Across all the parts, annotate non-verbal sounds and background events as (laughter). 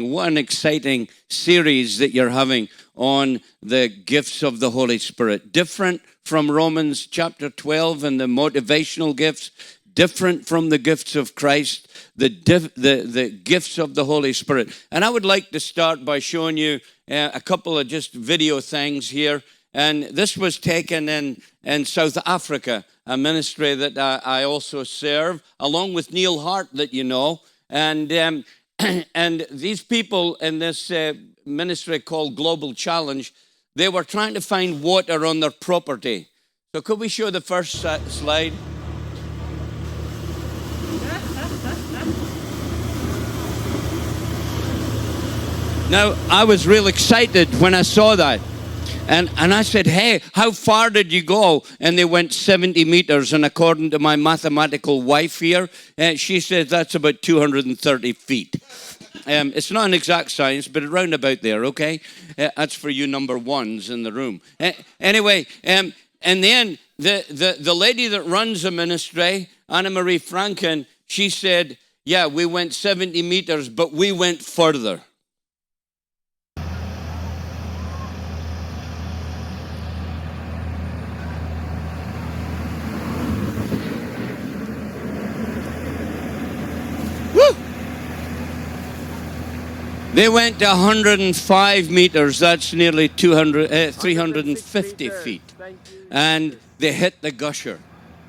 What an exciting series that you're having on the gifts of the Holy Spirit. Different from Romans chapter 12 and the motivational gifts, different from the gifts of Christ, the, the, the gifts of the Holy Spirit. And I would like to start by showing you uh, a couple of just video things here. And this was taken in, in South Africa, a ministry that I, I also serve, along with Neil Hart, that you know. And um, (clears throat) and these people in this uh, ministry called Global Challenge, they were trying to find water on their property. So, could we show the first uh, slide? Now, I was real excited when I saw that. And, and I said, Hey, how far did you go? And they went 70 meters. And according to my mathematical wife here, uh, she says that's about 230 feet. Um, it's not an exact science, but around about there, okay? Uh, that's for you number ones in the room. Uh, anyway, um, and then the, the, the lady that runs the ministry, Anna Marie Franken, she said, Yeah, we went 70 meters, but we went further. They went to 105 meters, that's nearly 200, uh, 350 feet. And they hit the gusher.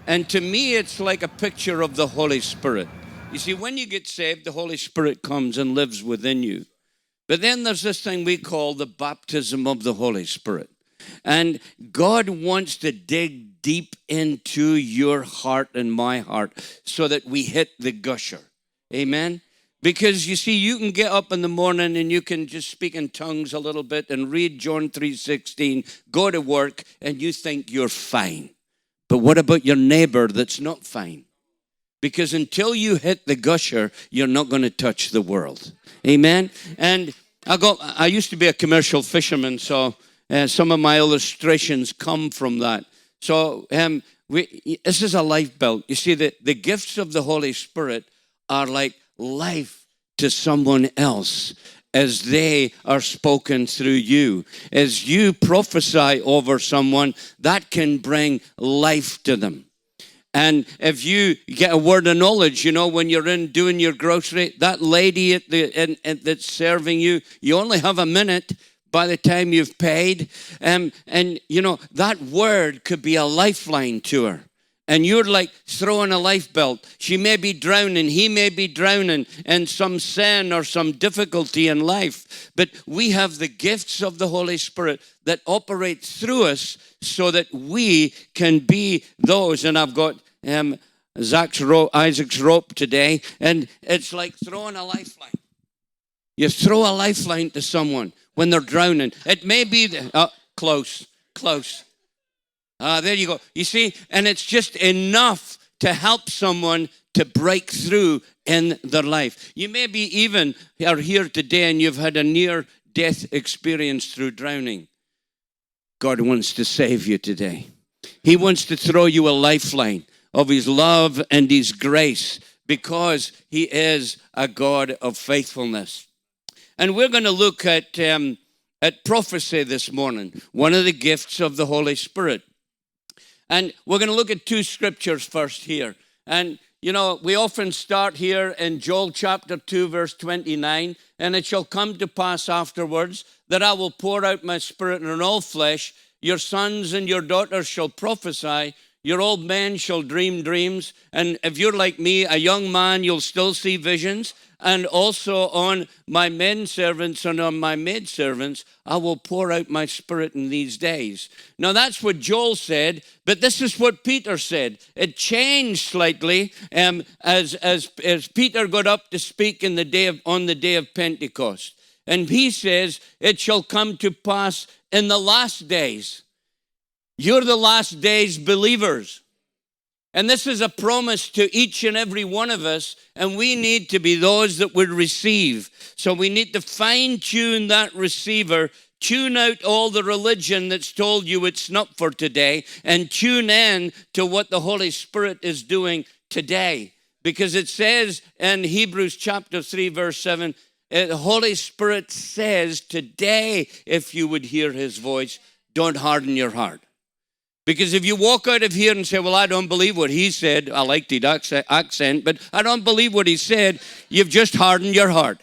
And to me, it's like a picture of the Holy Spirit. You see, when you get saved, the Holy Spirit comes and lives within you. But then there's this thing we call the baptism of the Holy Spirit. And God wants to dig deep into your heart and my heart so that we hit the gusher. Amen. Because you see, you can get up in the morning and you can just speak in tongues a little bit and read John 3:16, go to work, and you think you're fine. But what about your neighbor that's not fine? Because until you hit the gusher, you're not going to touch the world. Amen. And I got I used to be a commercial fisherman, so uh, some of my illustrations come from that. So um, we, this is a life belt. You see, the, the gifts of the Holy Spirit are like life to someone else as they are spoken through you. As you prophesy over someone, that can bring life to them. And if you get a word of knowledge, you know, when you're in doing your grocery, that lady at the in, in, that's serving you, you only have a minute by the time you've paid. Um, and, you know, that word could be a lifeline to her and you're like throwing a life belt. She may be drowning, he may be drowning in some sin or some difficulty in life. But we have the gifts of the Holy Spirit that operate through us so that we can be those. And I've got um, Zach's rope, Isaac's rope today, and it's like throwing a lifeline. You throw a lifeline to someone when they're drowning. It may be the, uh, close, close. Ah, there you go. You see, and it's just enough to help someone to break through in their life. You maybe even are here today and you've had a near death experience through drowning. God wants to save you today. He wants to throw you a lifeline of His love and His grace because He is a God of faithfulness. And we're going to look at, um, at prophecy this morning, one of the gifts of the Holy Spirit. And we're going to look at two scriptures first here. And, you know, we often start here in Joel chapter 2, verse 29. And it shall come to pass afterwards that I will pour out my spirit on all flesh. Your sons and your daughters shall prophesy. Your old man shall dream dreams. And if you're like me, a young man, you'll still see visions and also on my men servants and on my maid servants, I will pour out my spirit in these days. Now that's what Joel said, but this is what Peter said. It changed slightly um, as, as, as Peter got up to speak in the day of, on the day of Pentecost. And he says, It shall come to pass in the last days. You're the last days believers. And this is a promise to each and every one of us, and we need to be those that would receive. So we need to fine tune that receiver, tune out all the religion that's told you it's not for today, and tune in to what the Holy Spirit is doing today. Because it says in Hebrews chapter 3, verse 7, uh, the Holy Spirit says today, if you would hear his voice, don't harden your heart. Because if you walk out of here and say, Well, I don't believe what he said, I like the accent, but I don't believe what he said, you've just hardened your heart.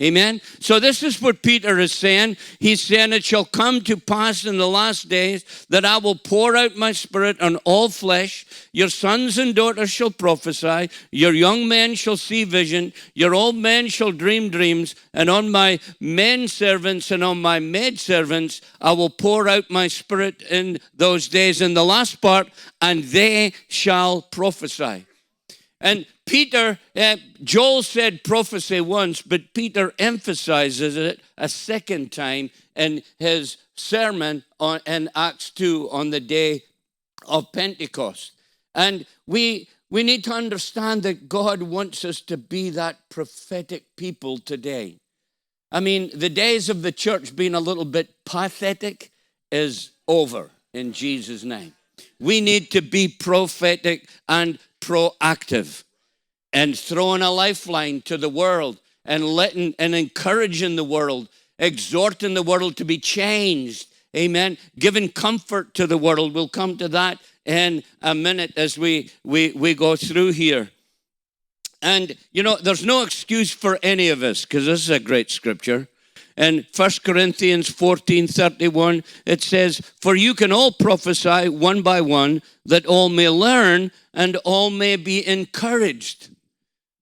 Amen. So this is what Peter is saying. He's saying it shall come to pass in the last days that I will pour out my spirit on all flesh. Your sons and daughters shall prophesy. Your young men shall see vision. Your old men shall dream dreams. And on my men servants and on my maid servants I will pour out my spirit in those days in the last part, and they shall prophesy. And Peter, uh, Joel said prophecy once, but Peter emphasizes it a second time in his sermon on, in Acts 2 on the day of Pentecost. And we, we need to understand that God wants us to be that prophetic people today. I mean, the days of the church being a little bit pathetic is over in Jesus' name. We need to be prophetic and proactive and throwing a lifeline to the world and letting and encouraging the world, exhorting the world to be changed. Amen. Giving comfort to the world. We'll come to that in a minute as we we we go through here. And you know, there's no excuse for any of us because this is a great scripture. And 1 Corinthians 14 31, it says, For you can all prophesy one by one, that all may learn and all may be encouraged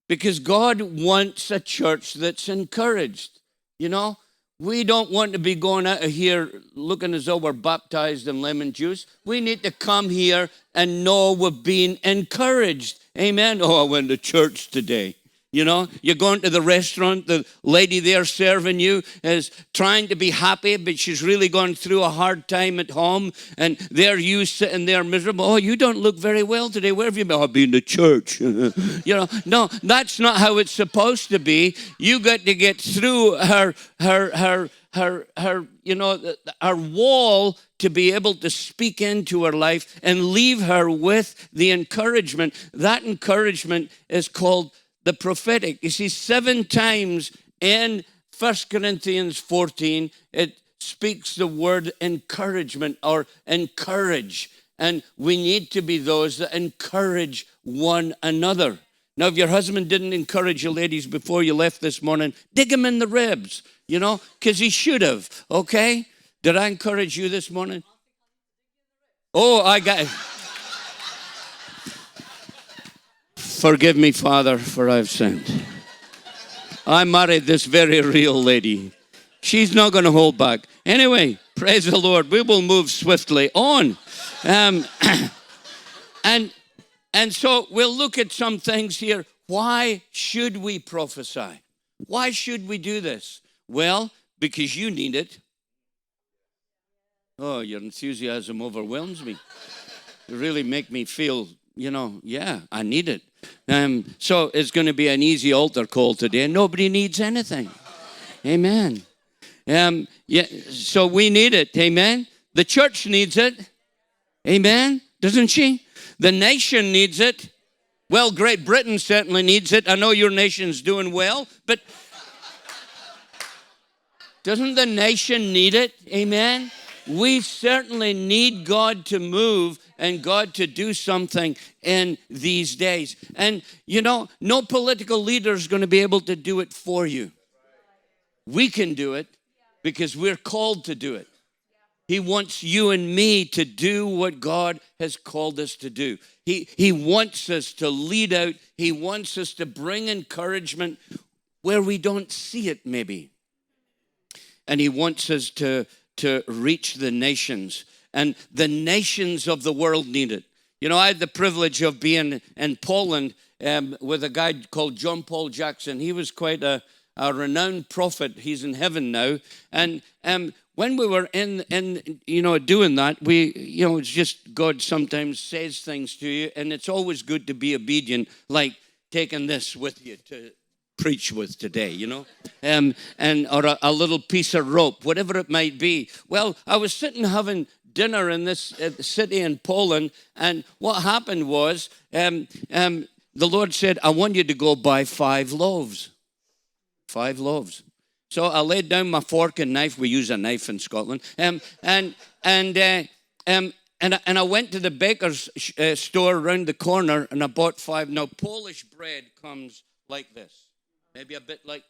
because God wants a church that's encouraged. You know, we don't want to be going out of here looking as though we're baptized in lemon juice. We need to come here and know we're being encouraged. Amen. Oh, I went to church today. You know, you're going to the restaurant, the lady there serving you is trying to be happy, but she's really going through a hard time at home, and there you sitting there miserable. Oh, you don't look very well today. Where have you been? I've been to church. (laughs) you know, no, that's not how it's supposed to be. You got to get through her, her, her, her, her, you know, her wall to be able to speak into her life and leave her with the encouragement. That encouragement is called the prophetic. You see, seven times in First Corinthians 14, it speaks the word encouragement or encourage. And we need to be those that encourage one another. Now, if your husband didn't encourage you ladies before you left this morning, dig him in the ribs, you know, because he should have, okay? Did I encourage you this morning? Oh, I got it. Forgive me, Father, for I've sinned. I married this very real lady. She's not going to hold back. Anyway, praise the Lord. We will move swiftly on. Um, (clears throat) and, and so we'll look at some things here. Why should we prophesy? Why should we do this? Well, because you need it. Oh, your enthusiasm overwhelms me. You really make me feel, you know, yeah, I need it. Um, so it's going to be an easy altar call today. Nobody needs anything. Amen. Um, yeah, so we need it. Amen. The church needs it. Amen. Doesn't she? The nation needs it. Well, Great Britain certainly needs it. I know your nation's doing well, but doesn't the nation need it? Amen. We certainly need God to move and God to do something in these days. And you know, no political leader is going to be able to do it for you. We can do it because we're called to do it. He wants you and me to do what God has called us to do. He, he wants us to lead out, He wants us to bring encouragement where we don't see it, maybe. And He wants us to, to reach the nations and the nations of the world need it. You know, I had the privilege of being in Poland um, with a guy called John Paul Jackson. He was quite a, a renowned prophet. He's in heaven now. And um, when we were in, in, you know, doing that, we, you know, it's just God sometimes says things to you, and it's always good to be obedient, like taking this with you to preach with today, you know, um, and or a, a, little piece of rope, whatever it might be. Well, I was sitting having dinner in this uh, city in Poland, and what happened was um, um, the Lord said, I want you to go buy five loaves. five loaves. So I laid down my fork and knife. We use a knife in Scotland. Um, and and uh, um, and, I, and I went to the baker's uh, store around the corner and I bought five. Now, Polish bread comes like this, maybe a bit like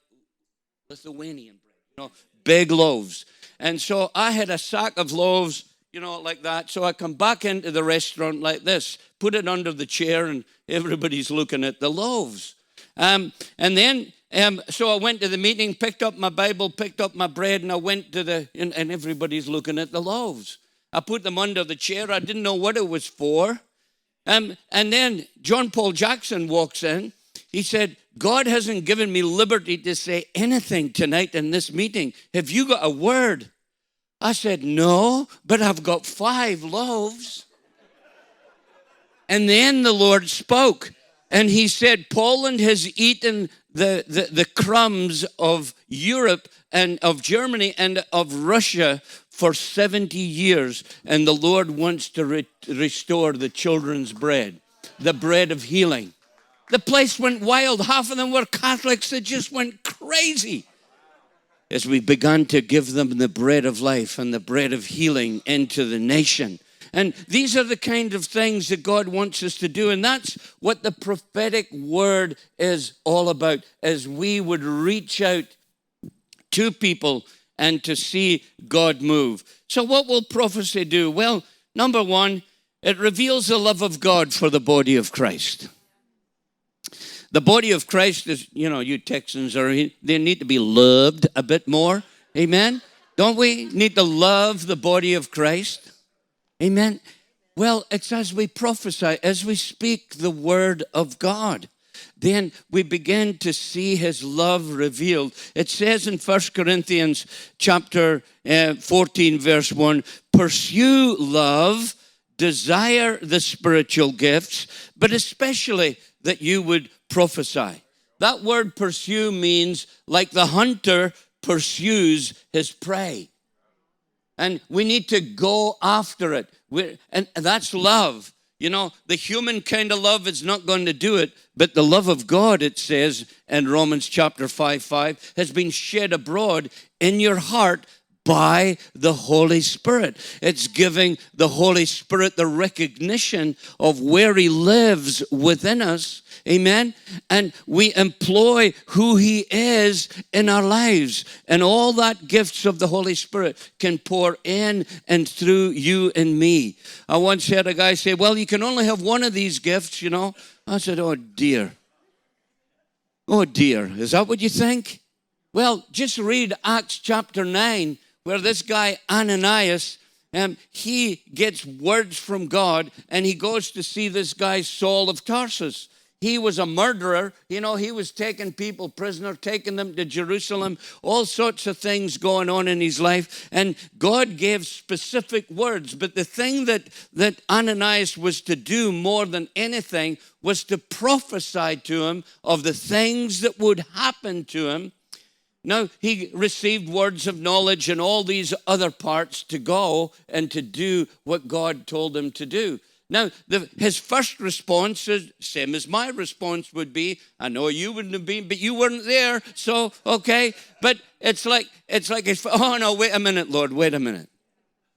Lithuanian bread, you know, big loaves. And so I had a sack of loaves, you know, like that. So I come back into the restaurant like this, put it under the chair, and everybody's looking at the loaves. Um, and then um, so I went to the meeting, picked up my Bible, picked up my bread, and I went to the, and, and, everybody's looking at the loaves. I put them under the chair. I didn't know what it was for. Um, and then John Paul Jackson walks in. He said, God hasn't given me liberty to say anything tonight in this meeting. Have you got a word? I said, No, but I've got five loaves. And then the Lord spoke and he said, Poland has eaten the, the, the crumbs of Europe and of Germany and of Russia for 70 years. And the Lord wants to re- restore the children's bread, the bread of healing. The place went wild. Half of them were Catholics that just went crazy as we began to give them the bread of life and the bread of healing into the nation. And these are the kind of things that God wants us to do. And that's what the prophetic word is all about, as we would reach out to people and to see God move. So, what will prophecy do? Well, number one, it reveals the love of God for the body of Christ. The body of Christ is, you know, you Texans are, they need to be loved a bit more. Amen? Don't we need to love the body of Christ? Amen. Well, it's as we prophesy, as we speak the word of God, then we begin to see his love revealed. It says in First Corinthians chapter uh, 14, verse 1 pursue love, desire the spiritual gifts, but especially that you would prophesy. That word pursue means like the hunter pursues his prey and we need to go after it. We're, and that's love. You know, the human kind of love is not going to do it, but the love of God, it says in Romans chapter 5 5, has been shed abroad in your heart by the Holy Spirit. It's giving the Holy Spirit the recognition of where He lives within us. Amen. And we employ who He is in our lives. And all that gifts of the Holy Spirit can pour in and through you and me. I once had a guy say, Well, you can only have one of these gifts, you know. I said, Oh dear. Oh dear. Is that what you think? Well, just read Acts chapter 9 where this guy Ananias, um, he gets words from God and he goes to see this guy Saul of Tarsus. He was a murderer. You know, he was taking people prisoner, taking them to Jerusalem, all sorts of things going on in his life. And God gave specific words. But the thing that, that Ananias was to do more than anything was to prophesy to him of the things that would happen to him now, he received words of knowledge and all these other parts to go and to do what God told him to do. Now, the, his first response is same as my response would be. I know you wouldn't have been, but you weren't there, so okay. But it's like it's like it's, oh no, wait a minute, Lord, wait a minute,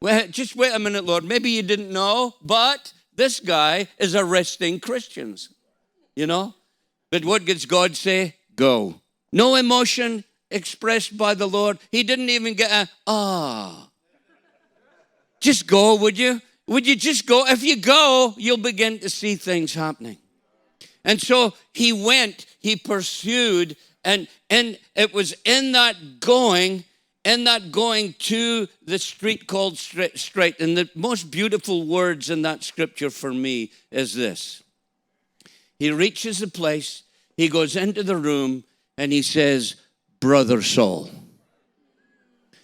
wait, just wait a minute, Lord. Maybe you didn't know, but this guy is arresting Christians, you know. But what does God say? Go. No emotion, expressed by the Lord. He didn't even get a, ah. Just go, would you? Would you just go? If you go, you'll begin to see things happening. And so he went, he pursued, and, and it was in that going, in that going to the street called Straight. And the most beautiful words in that scripture for me is this He reaches the place, he goes into the room, and he says, brother Saul.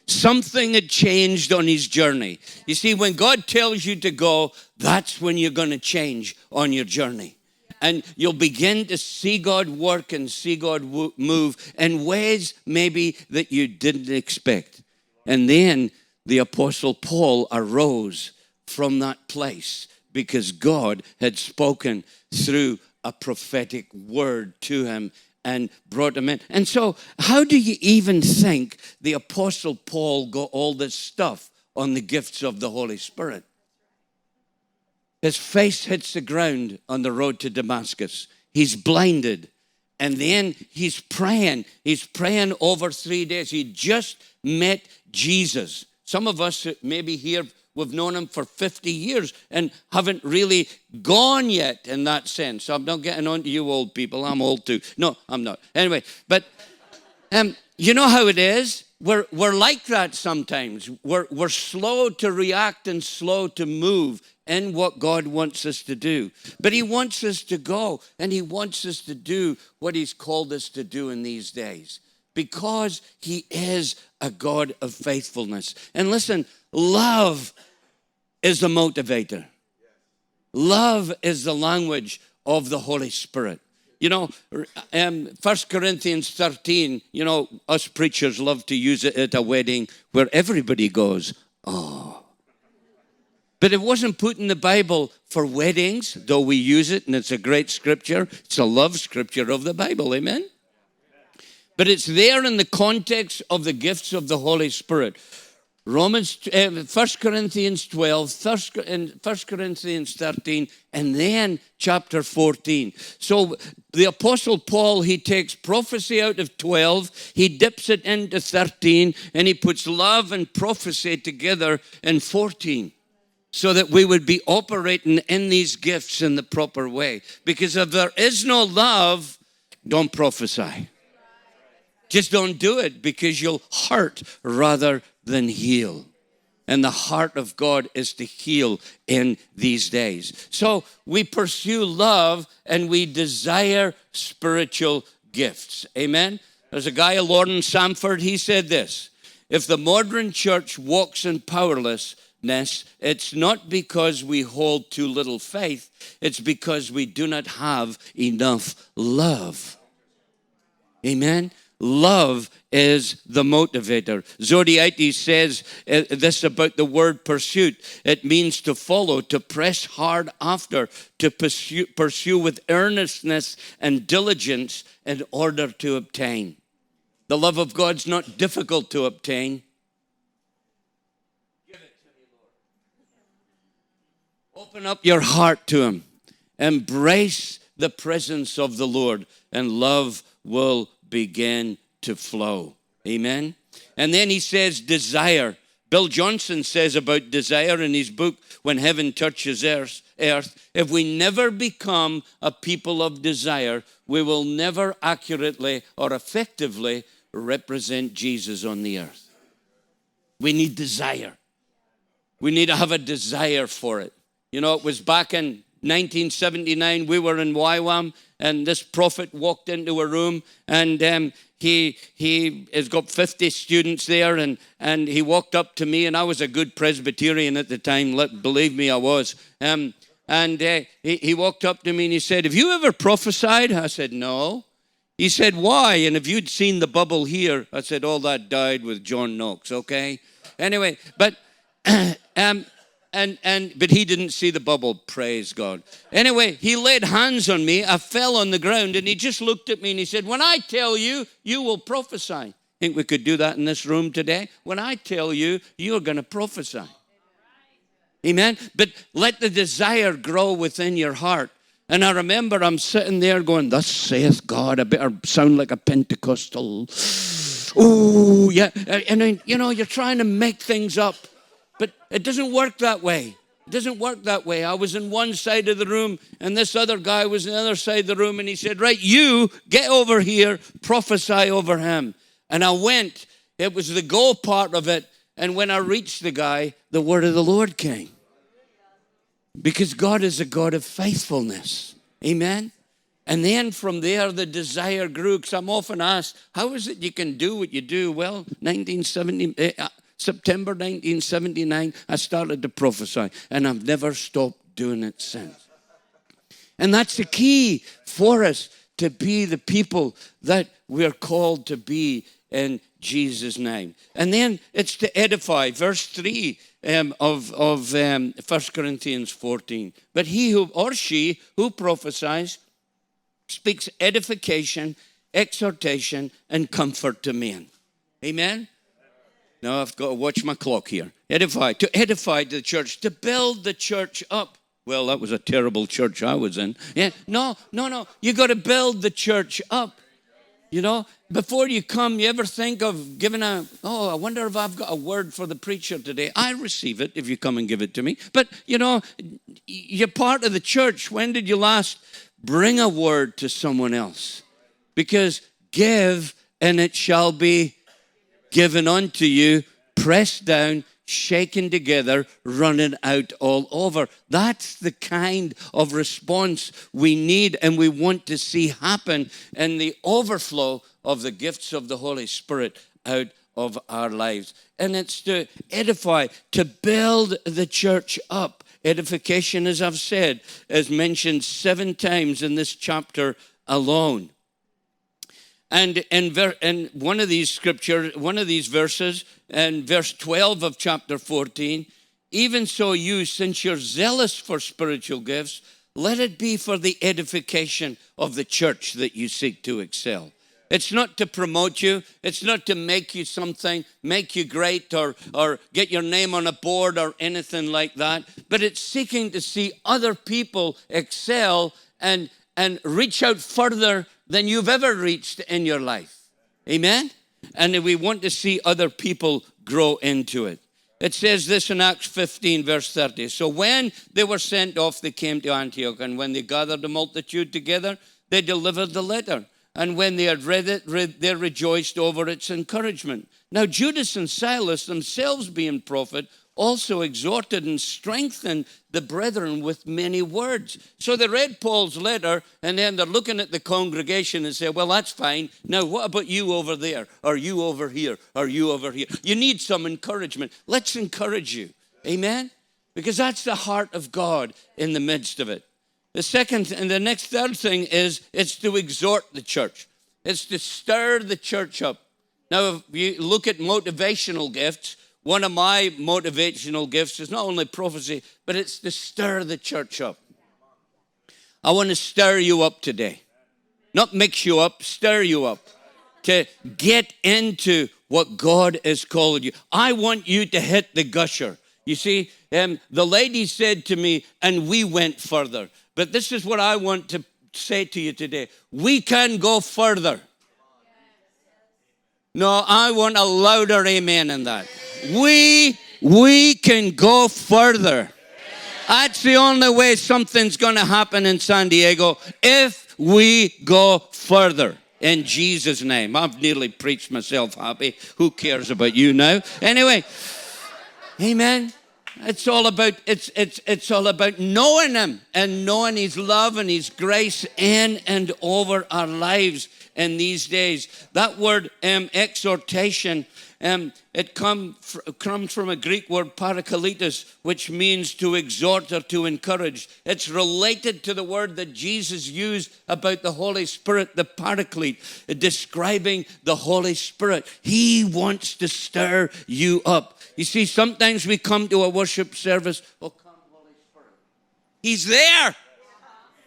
Something had changed on his journey. You see, when God tells you to go, that's when you're going to change on your journey. And you'll begin to see God work and see God move in ways maybe that you didn't expect. And then the Apostle Paul arose from that place because God had spoken through a prophetic word to him and brought them in. And so, how do you even think the Apostle Paul got all this stuff on the gifts of the Holy Spirit? His face hits the ground on the road to Damascus. He's blinded. And then he's praying. He's praying over three days. He just met Jesus. Some of us uh, maybe here, we've known him for 50 years and haven't really gone yet in that sense. I'm not getting on to you old people. I'm old too. No, I'm not. Anyway, but um, you know how it is? We're, we're like that sometimes. We're, we're slow to react and slow to move in what God wants us to do. But He wants us to go and He wants us to do what He's called us to do in these days because He is a God of faithfulness. And listen, love is the motivator, love is the language of the Holy Spirit. You know, um, 1 Corinthians 13, you know, us preachers love to use it at a wedding where everybody goes, oh. But it wasn't put in the Bible for weddings, though we use it and it's a great scripture. It's a love scripture of the Bible, amen? But it's there in the context of the gifts of the Holy Spirit. Romans, uh, 1 Corinthians 12, 1 Corinthians 13, and then chapter 14. So the Apostle Paul, he takes prophecy out of 12, he dips it into 13, and he puts love and prophecy together in 14 so that we would be operating in these gifts in the proper way. Because if there is no love, don't prophesy. Just don't do it because you'll hurt rather than heal. And the heart of God is to heal in these days. So we pursue love and we desire spiritual gifts. Amen. There's a guy, Loren Sandford, he said this If the modern church walks in powerlessness, it's not because we hold too little faith, it's because we do not have enough love. Amen? Love is the motivator. Zodhiates says uh, this about the word pursuit. It means to follow, to press hard after, to pursue, pursue with earnestness and diligence in order to obtain. The love of God's not difficult to obtain. Open up your heart to Him. Embrace the presence of the Lord, and love will begin to flow. Amen. And then he says, desire. Bill Johnson says about desire in his book, When Heaven Touches Earth, earth if we never become a people of desire, we will never accurately or effectively represent Jesus on the earth. We need desire. We need to have a desire for it. You know, it was back in 1979, we were in YWAM, and this prophet walked into a room, and um, he he has got 50 students there, and, and he walked up to me, and I was a good Presbyterian at the time, let, believe me, I was. Um, and uh, he, he walked up to me and he said, Have you ever prophesied? I said, No. He said, Why? And if you'd seen the bubble here, I said, All that died with John Knox, okay? Anyway, but (clears throat) um, and and but he didn't see the bubble praise god anyway he laid hands on me i fell on the ground and he just looked at me and he said when i tell you you will prophesy think we could do that in this room today when i tell you you're going to prophesy amen but let the desire grow within your heart and I remember I'm sitting there going, Thus saith God. I better sound like a Pentecostal. Oh, yeah. And then, you know, you're trying to make things up. But it doesn't work that way. It doesn't work that way. I was in one side of the room, and this other guy was in the other side of the room, and he said, Right, you get over here, prophesy over him. And I went. It was the go part of it. And when I reached the guy, the word of the Lord came. Because God is a God of faithfulness. Amen. And then from there, the desire grew. Because I'm often asked, How is it you can do what you do? Well, 1970. Eh, uh, September 1979, I started to prophesy, and I've never stopped doing it since. And that's the key for us to be the people that we're called to be in Jesus' name. And then it's to edify, verse 3 um, of, of um, 1 Corinthians 14. But he who, or she who prophesies, speaks edification exhortation, and comfort to men. Amen? Now I've got to watch my clock here. Edify, to edify the church, to build the church up. Well, that was a terrible church I was in. Yeah, no, no, no. You got to build the church up. You know, before you come, you ever think of giving a, oh, I wonder if I've got a word for the preacher today. I receive it if you come and give it to me. But, you know, you're part of the church. When did you last bring a word to someone else? Because give and it shall be given unto you, pressed down, shaken together, running out all over. That's the kind of response we need and we want to see happen in the overflow of the gifts of the Holy Spirit out of our lives. And it's to edify, to build the church up. Edification, as I've said, is mentioned seven times in this chapter alone. And in, ver- in one of these scriptures, one of these verses, and verse 12 of chapter 14, even so you, since you're zealous for spiritual gifts, let it be for the edification of the church that you seek to excel. It's not to promote you. It's not to make you something, make you great, or, or get your name on a board or anything like that. But it's seeking to see other people excel and, and reach out further than you've ever reached in your life. Amen? And we want to see other people grow into it. It says this in Acts 15, verse 30. So when they were sent off, they came to Antioch, and when they gathered the multitude together, they delivered the letter. And when they had read it, they rejoiced over its encouragement. Now, Judas and Silas, themselves being prophet, also exhorted and strengthened the brethren with many words. So they read Paul's letter and then they're looking at the congregation and say, Well, that's fine. Now, what about you over there? Are you over here? Are you over here? You need some encouragement. Let's encourage you. Amen? Because that's the heart of God in the midst of it. The second and the next third thing is it's to exhort the church. It's to stir the church up. Now, if you look at motivational gifts, one of my motivational gifts is not only prophecy, but it's to stir the church up. I want to stir you up today. Not mix you up, stir you up. To get into what God has called you. I want you to hit the gusher. You see, um, the lady said to me, and we went further. But this is what I want to say to you today. We can go further. No, I want a louder amen in that. We we can go further. That's the only way something's going to happen in San Diego if we go further. In Jesus' name. I've nearly preached myself happy. Who cares about you now? Anyway, amen. It's all about it's it's it's all about knowing him and knowing his love and his grace in and over our lives in these days. That word um, exhortation um, it come fr- comes from a Greek word parakletos, which means to exhort or to encourage. It's related to the word that Jesus used about the Holy Spirit, the paraclete, describing the Holy Spirit. He wants to stir you up. You see, sometimes we come to a worship service, oh, come, Holy Spirit. He's there.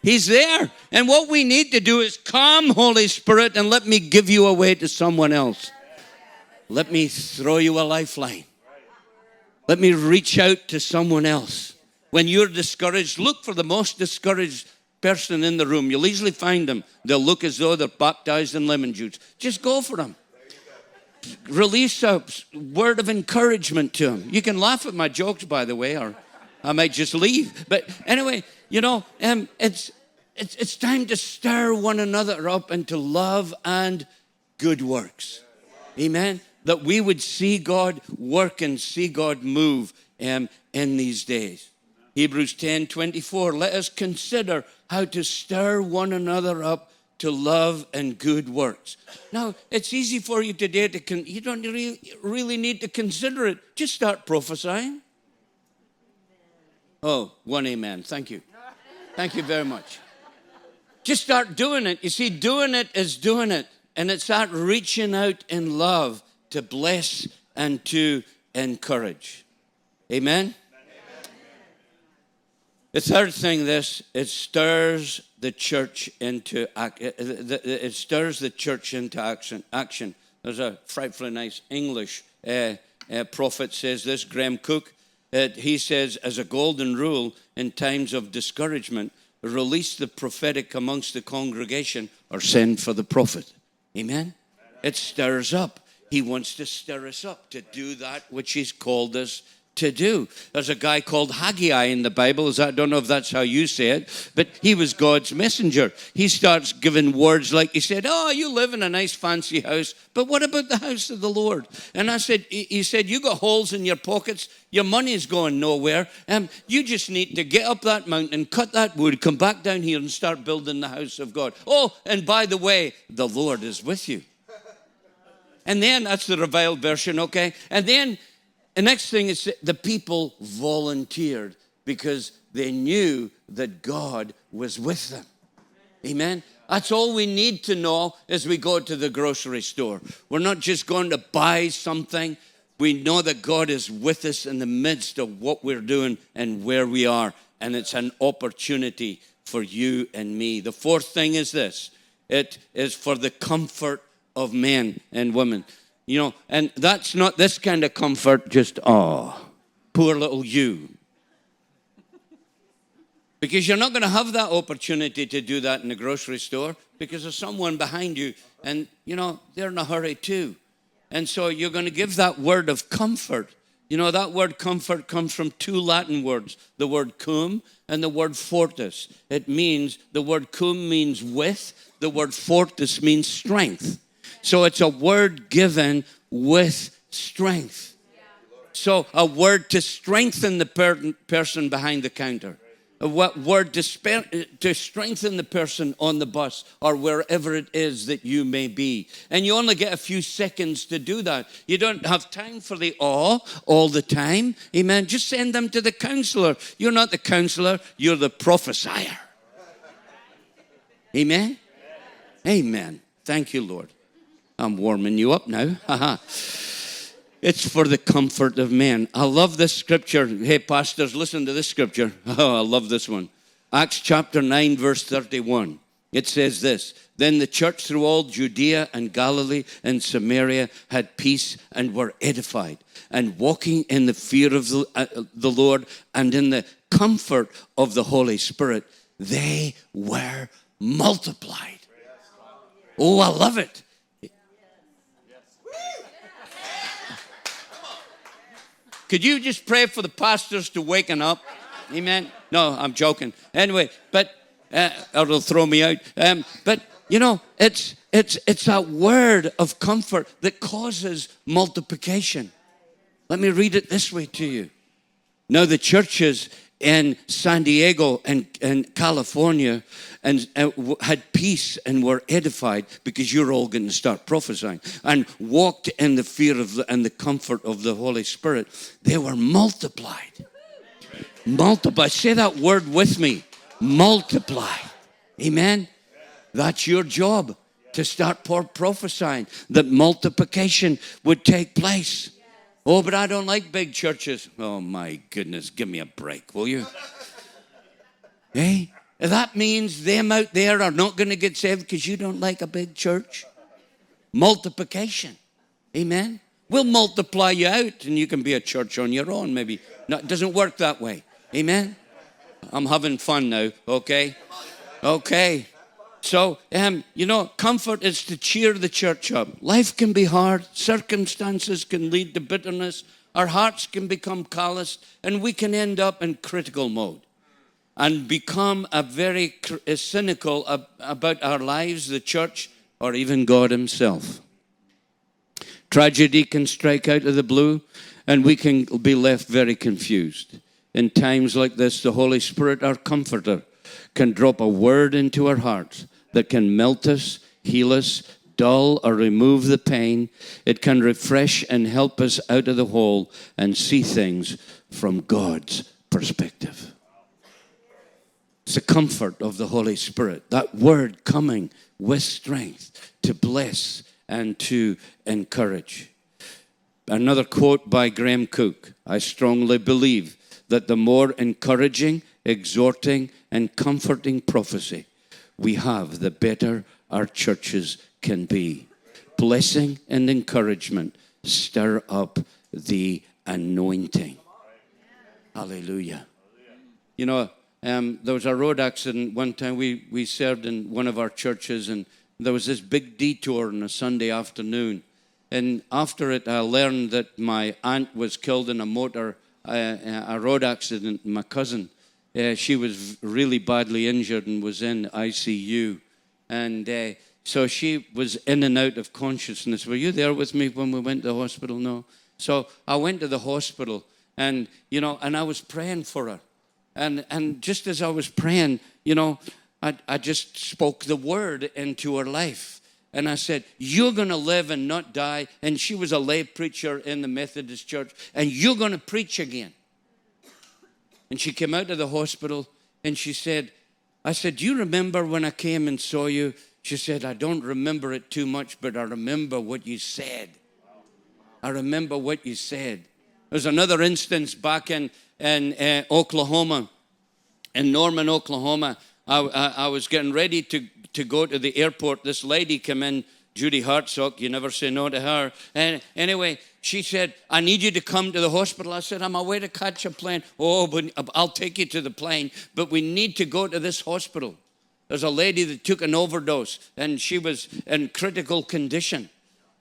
He's there. And what we need to do is come, Holy Spirit, and let me give you away to someone else. Let me throw you a lifeline. Let me reach out to someone else. When you're discouraged, look for the most discouraged person in the room. You'll easily find them. They'll look as though they're baptized in lemon juice. Just go for them. Release a word of encouragement to them. You can laugh at my jokes, by the way, or I might just leave. But anyway, you know, um, it's, it's, it's time to stir one another up into love and good works. Amen that we would see God work and see God move um, in these days. Hebrews 10 24, let us consider how to stir one another up to love and good works. Now, it's easy for you today to, con- you don't really, really need to consider it. Just start prophesying. Oh, one amen. Thank you. Thank you very much. Just start doing it. You see, doing it is doing it. And it's that reaching out in love to bless and to encourage. Amen? Amen? The third thing, this, it stirs the church into it stirs the church into action. Action. There's a frightfully nice English uh, uh, prophet says this. Graham Cooke. He says, as a golden rule in times of discouragement, release the prophetic amongst the congregation or send for the prophet. Amen. It stirs up. He wants to stir us up to do that which He's called us to do. There's a guy called Haggai in the Bible. I don't know if that's how you say it, but he was God's messenger. He starts giving words like he said, "Oh, you live in a nice fancy house, but what about the house of the Lord?" And I said, "He said you got holes in your pockets. Your money's going nowhere. Um, you just need to get up that mountain, cut that wood, come back down here, and start building the house of God. Oh, and by the way, the Lord is with you." And then that's the reviled version, okay? And then the next thing is the people volunteered because they knew that God was with them. Amen. That's all we need to know as we go to the grocery store. We're not just going to buy something. We know that God is with us in the midst of what we're doing and where we are. And it's an opportunity for you and me. The fourth thing is this it is for the comfort of men and women. You know, and that's not this kind of comfort, just, oh, poor little you. Because you're not going to have that opportunity to do that in the grocery store because there's someone behind you and, you know, they're in a hurry too. And so you're going to give that word of comfort. You know, that word comfort comes from two Latin words the word cum and the word fortis. It means, the word cum means with, the word fortis means strength. So it's a word given with strength. So a word to strengthen the per- person behind the counter. A word to, spe- to strengthen the person on the bus or wherever it is that you may be. And you only get a few seconds to do that. You don't have time for the awe all the time. Amen. Just send them to the counselor. You're not the counselor, you're the prophesier. Amen. Amen. Thank you, Lord. I'm warming you up now. it's for the comfort of men. I love this scripture. Hey, pastors, listen to this scripture. (laughs) Oh, I love this one. Acts chapter 9, verse 31. It says this Then the church through all Judea and Galilee and Samaria had peace and were edified, and walking in the fear of the, uh, the Lord and in the comfort of the Holy Spirit, they were multiplied. Oh, I love it. Could you just pray for the pastors to waken up? Amen. No, I'm joking. Anyway, but uh, it'll throw me out. Um, but you know, it's it's it's a word of comfort that causes multiplication. Let me read it this way to you. Now the churches in San Diego and, and California and uh, had peace and were edified because you're all going to start prophesying and walked in the fear of the, and the comfort of the Holy Spirit. They were multiplied. Multiply. Say that word with me. Multiply. Amen. That's your job to start prophesying that multiplication would take place. Oh, but I don't like big churches. Oh, my goodness, give me a break, will you? hey, (laughs) eh? that means them out there are not going to get saved because you don't like a big church. Multiplication. Amen. We'll multiply you out and you can be a church on your own, maybe. No, it doesn't work that way. Amen. I'm having fun now, okay? Okay. So, um, you know, comfort is to cheer the church up. Life can be hard, circumstances can lead to bitterness, our hearts can become calloused, and we can end up in critical mode and become a very cynical about our lives, the church, or even God Himself. Tragedy can strike out of the blue, and we can be left very confused. In times like this, the Holy Spirit, our comforter, can drop a word into our hearts that can melt us, heal us, dull or remove the pain. It can refresh and help us out of the hole and see things from God's perspective. It's the comfort of the Holy Spirit, that word coming with strength to bless and to encourage. Another quote by Graham Cooke I strongly believe that the more encouraging, exhorting, and comforting prophecy we have, the better our churches can be. Blessing and encouragement stir up the anointing. Hallelujah. You know, um, there was a road accident one time. We, we served in one of our churches, and there was this big detour on a Sunday afternoon. And after it, I learned that my aunt was killed in a motor, uh, a road accident. My cousin, uh, she was really badly injured and was in ICU. And uh, so she was in and out of consciousness. Were you there with me when we went to the hospital? No. So I went to the hospital, and you know, and I was praying for her. And, and just as I was praying, you know, I, I just spoke the word into her life. And I said, You're going to live and not die. And she was a lay preacher in the Methodist church, and you're going to preach again. And she came out of the hospital and she said, I said, Do you remember when I came and saw you? She said, I don't remember it too much, but I remember what you said. I remember what you said. There's another instance back in in uh, Oklahoma, in Norman, Oklahoma. I, I, I, was getting ready to, to go to the airport. This lady came in, Judy Hartsock. You never say no to her. And anyway, she said, I need you to come to the hospital. I said, I'm away to catch a plane. Oh, but I'll take you to the plane. But we need to go to this hospital. There's a lady that took an overdose and she was in critical condition.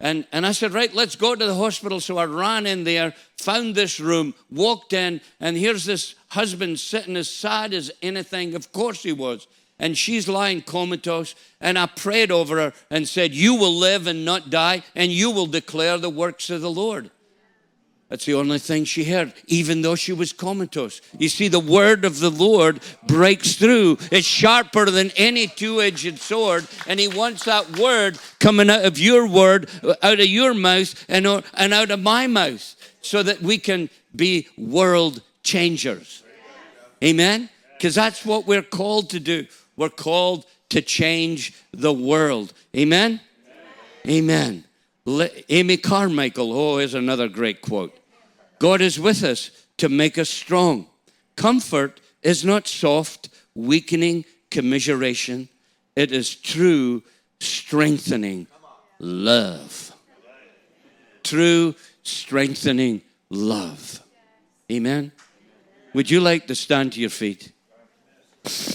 And, and I said, right, let's go to the hospital. So I ran in there, found this room, walked in, and here's this husband sitting as sad as anything. Of course he was. And she's lying comatose. And I prayed over her and said, You will live and not die, and you will declare the works of the Lord. That's the only thing she heard, even though she was comatose. You see, the word of the Lord breaks through. It's sharper than any two edged sword, and He wants that word coming out of your word, uh, out of your mouth, and, uh, and out of my mouth, so that we can be world changers. Amen? Because that's what we're called to do. We're called to change the world. Amen? Amen. Amen. Amy Carmichael, oh, is another great quote. God is with us to make us strong. Comfort is not soft, weakening commiseration, it is true strengthening love. True strengthening love. Amen. Would you like to stand to your feet?